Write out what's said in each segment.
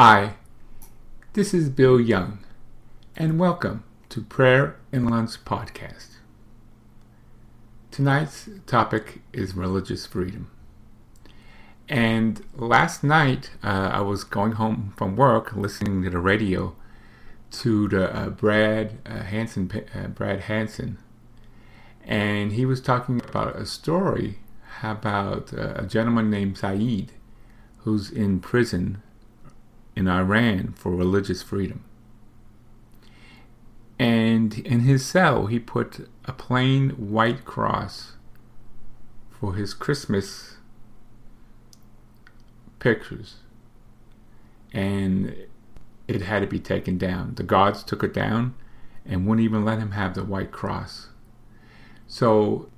Hi, this is Bill Young, and welcome to Prayer and Lunch Podcast. Tonight's topic is religious freedom. And last night, uh, I was going home from work listening to the radio to the uh, Brad uh, Hansen, uh, Brad Hansen, and he was talking about a story about uh, a gentleman named Saeed who's in prison in Iran for religious freedom. And in his cell, he put a plain white cross for his Christmas pictures. And it had to be taken down. The guards took it down and wouldn't even let him have the white cross. So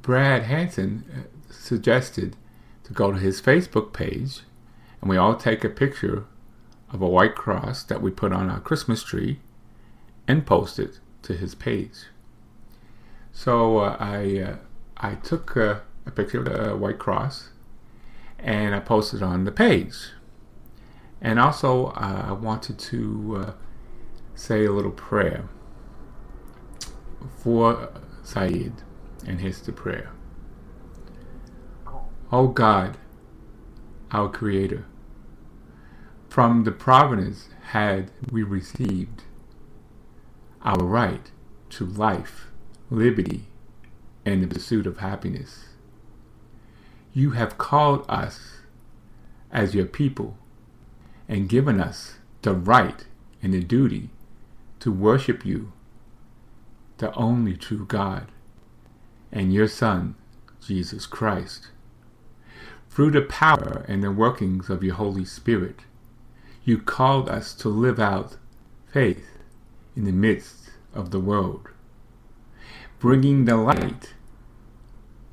Brad Hansen uh, suggested to go to his Facebook page and we all take a picture of a white cross that we put on our Christmas tree and post it to his page. So uh, I uh, I took uh, a picture of the white cross and I posted on the page. And also uh, I wanted to uh, say a little prayer for Saeed and his prayer. O God, our Creator, from the providence had we received our right to life, liberty, and the pursuit of happiness. You have called us as your people and given us the right and the duty to worship you, the only true God, and your Son, Jesus Christ. Through the power and the workings of your Holy Spirit, you called us to live out faith in the midst of the world, bringing the light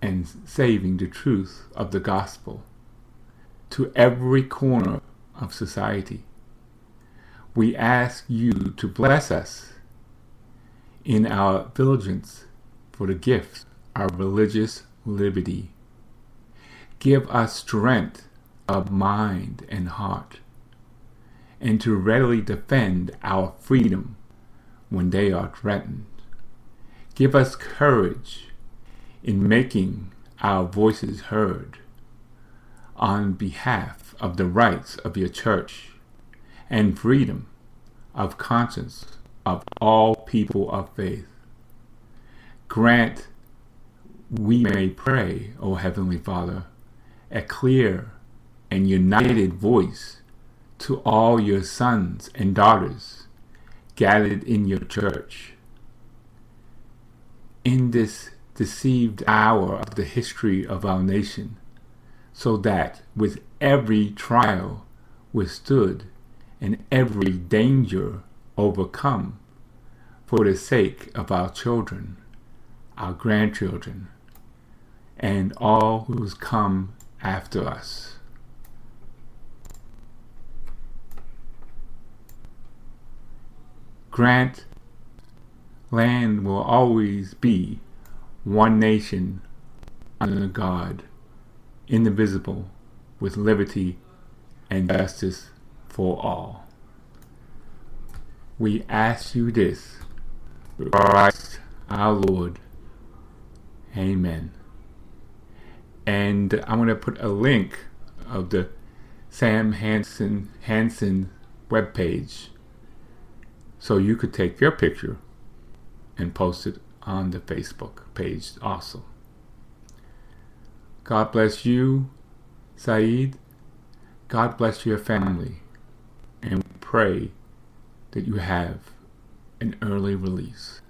and saving the truth of the gospel to every corner of society. We ask you to bless us in our diligence for the gift of religious liberty. Give us strength of mind and heart and to readily defend our freedom when they are threatened. Give us courage in making our voices heard on behalf of the rights of your church and freedom of conscience of all people of faith. Grant we may pray, O Heavenly Father, a clear and united voice to all your sons and daughters gathered in your church. In this deceived hour of the history of our nation, so that with every trial withstood and every danger overcome, for the sake of our children, our grandchildren, and all who's come after us. Grant land will always be one nation under God, indivisible, with liberty and justice for all. We ask you this, Christ our Lord. Amen. And I'm going to put a link of the Sam Hansen Hansen webpage so you could take your picture and post it on the Facebook page also. God bless you, Saeed. God bless your family. And pray that you have an early release.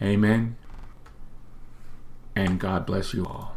Amen. And God bless you all.